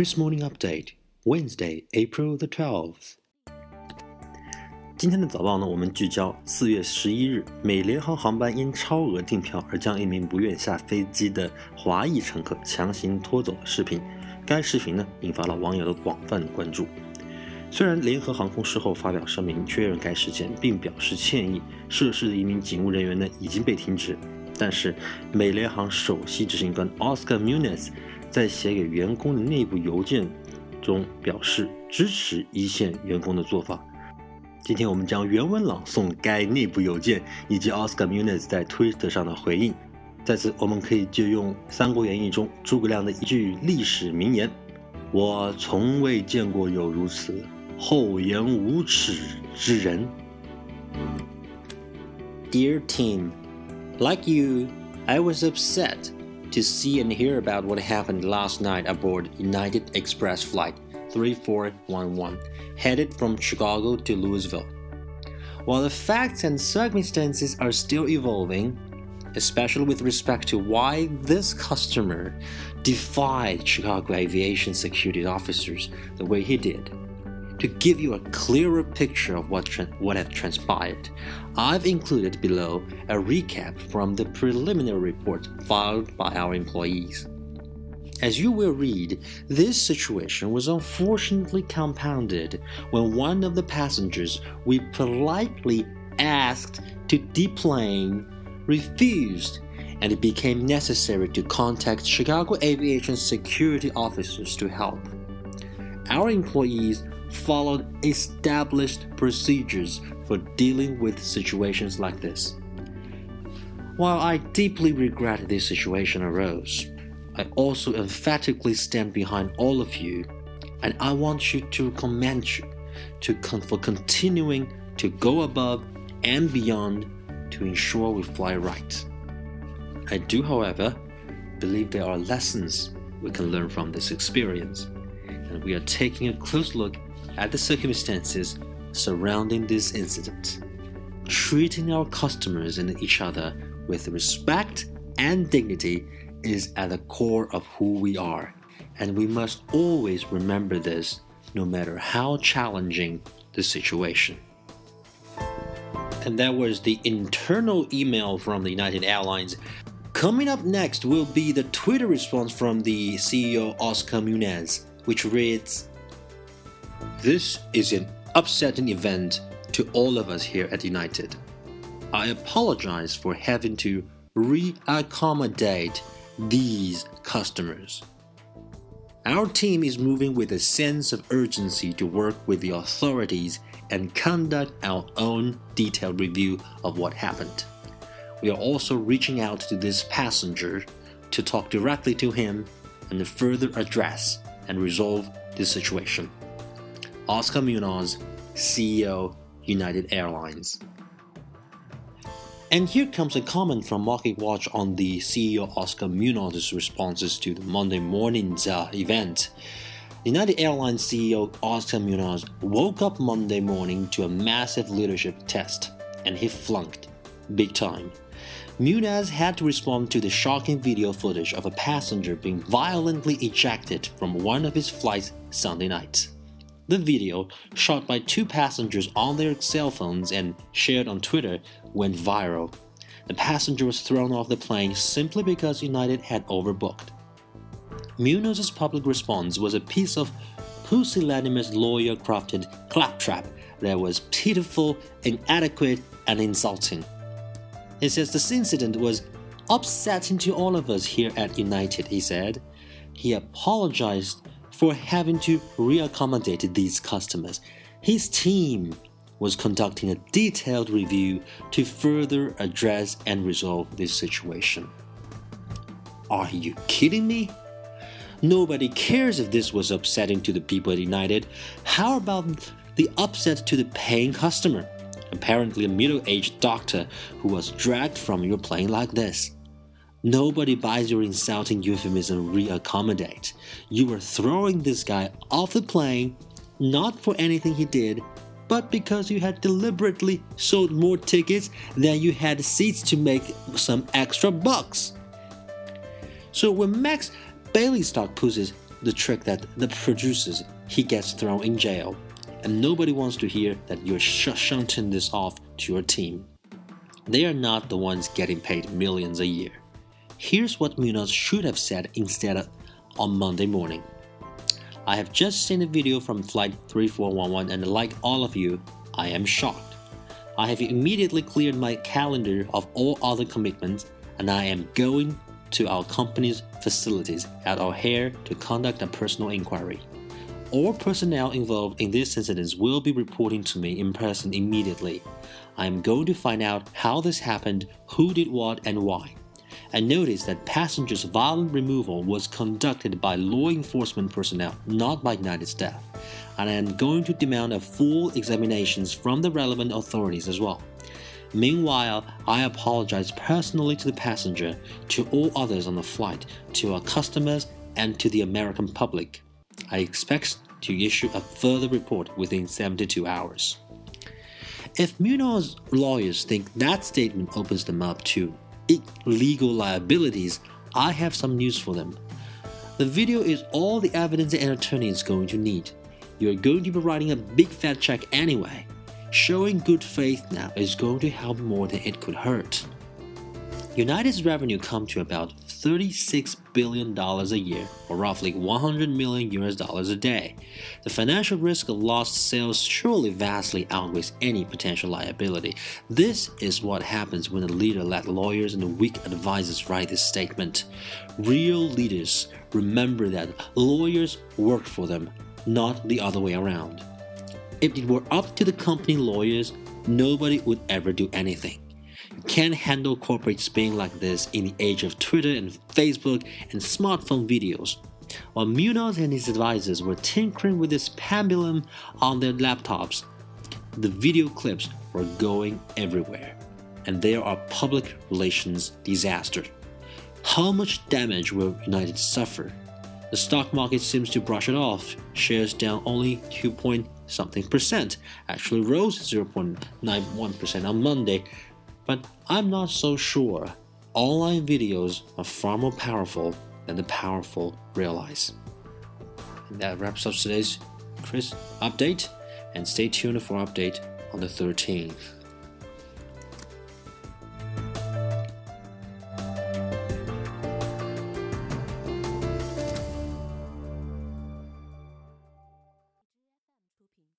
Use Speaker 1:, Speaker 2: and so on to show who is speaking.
Speaker 1: Chris Morning Update, Wednesday, April the twelfth. 今天的早报呢，我们聚焦四月十一日，美联航航班因超额订票而将一名不愿下飞机的华裔乘客强行拖走的视频。该视频呢，引发了网友的广泛关注。虽然联合航空事后发表声明确认该事件，并表示歉意，涉事的一名警务人员呢已经被停职，但是美联航首席执行官 Oscar Muniz。在写给员工的内部邮件中表示支持一线员工的做法。今天我们将原文朗诵该内部邮件以及 Oscar Muniz 在 Twitter 上的回应。在此，我们可以借用《三国演义》中诸葛亮的一句历史名言：“我从未见过有如此厚颜无耻之人。”
Speaker 2: Dear team, like you, I was upset. To see and hear about what happened last night aboard United Express Flight 3411, headed from Chicago to Louisville. While the facts and circumstances are still evolving, especially with respect to why this customer defied Chicago aviation security officers the way he did, to give you a clearer picture of what, what had transpired, I've included below a recap from the preliminary report filed by our employees. As you will read, this situation was unfortunately compounded when one of the passengers we politely asked to deplane refused, and it became necessary to contact Chicago aviation security officers to help. Our employees followed established procedures for dealing with situations like this. While I deeply regret this situation arose, I also emphatically stand behind all of you, and I want you to commend you to con- for continuing to go above and beyond to ensure we fly right. I do, however, believe there are lessons we can learn from this experience, and we are taking a close look at the circumstances surrounding this incident. Treating our customers and each other with respect and dignity is at the core of who we are, and we must always remember this no matter how challenging the situation. And that was the internal email from the United Airlines. Coming up next will be the Twitter response from the CEO Oscar Munoz, which reads this is an upsetting event to all of us here at United. I apologize for having to re-accommodate these customers. Our team is moving with a sense of urgency to work with the authorities and conduct our own detailed review of what happened. We are also reaching out to this passenger to talk directly to him and further address and resolve this situation. Oscar Munoz, CEO, United Airlines. And here comes a comment from Market Watch on the CEO Oscar Munoz's responses to the Monday morning's uh, event. United Airlines CEO Oscar Munoz woke up Monday morning to a massive leadership test, and he flunked big time. Munoz had to respond to the shocking video footage of a passenger being violently ejected from one of his flights Sunday night. The video, shot by two passengers on their cell phones and shared on Twitter, went viral. The passenger was thrown off the plane simply because United had overbooked. Munoz's public response was a piece of pusillanimous lawyer crafted claptrap that was pitiful, inadequate, and insulting. He says this incident was upsetting to all of us here at United, he said. He apologized for having to reaccommodate these customers. His team was conducting a detailed review to further address and resolve this situation. Are you kidding me? Nobody cares if this was upsetting to the people at United. How about the upset to the paying customer? Apparently, a middle aged doctor who was dragged from your plane like this. Nobody buys your insulting euphemism reaccommodate. You were throwing this guy off the plane not for anything he did, but because you had deliberately sold more tickets than you had seats to make some extra bucks. So when Max Bialystock puts the trick that the producers he gets thrown in jail, and nobody wants to hear that you're sh- shunting this off to your team. They are not the ones getting paid millions a year. Here's what Munoz should have said instead on Monday morning. I have just seen a video from Flight 3411, and like all of you, I am shocked. I have immediately cleared my calendar of all other commitments, and I am going to our company's facilities at O'Hare to conduct a personal inquiry. All personnel involved in this incident will be reporting to me in person immediately. I am going to find out how this happened, who did what, and why. I noticed that passengers' violent removal was conducted by law enforcement personnel, not by United staff, and I am going to demand a full examinations from the relevant authorities as well. Meanwhile, I apologize personally to the passenger, to all others on the flight, to our customers, and to the American public. I expect to issue a further report within 72 hours. If Munoz's lawyers think that statement opens them up to legal liabilities, I have some news for them. The video is all the evidence an attorney is going to need. You're going to be writing a big fat check anyway. Showing good faith now is going to help more than it could hurt. United's revenue come to about $36 billion a year, or roughly 100 million US dollars a day. The financial risk of lost sales surely vastly outweighs any potential liability. This is what happens when a leader let lawyers and weak advisors write this statement. Real leaders remember that lawyers work for them, not the other way around. If it were up to the company lawyers, nobody would ever do anything. Can't handle corporate spin like this in the age of Twitter and Facebook and smartphone videos. While Munoz and his advisors were tinkering with this pendulum on their laptops, the video clips were going everywhere, and there are public relations disaster. How much damage will United suffer? The stock market seems to brush it off. Shares down only 2 point something percent, actually rose 0.91% on Monday, but I'm not so sure. Online videos are far more powerful than the powerful realize. And that wraps up today's Kris update, and stay tuned for update on the 13th.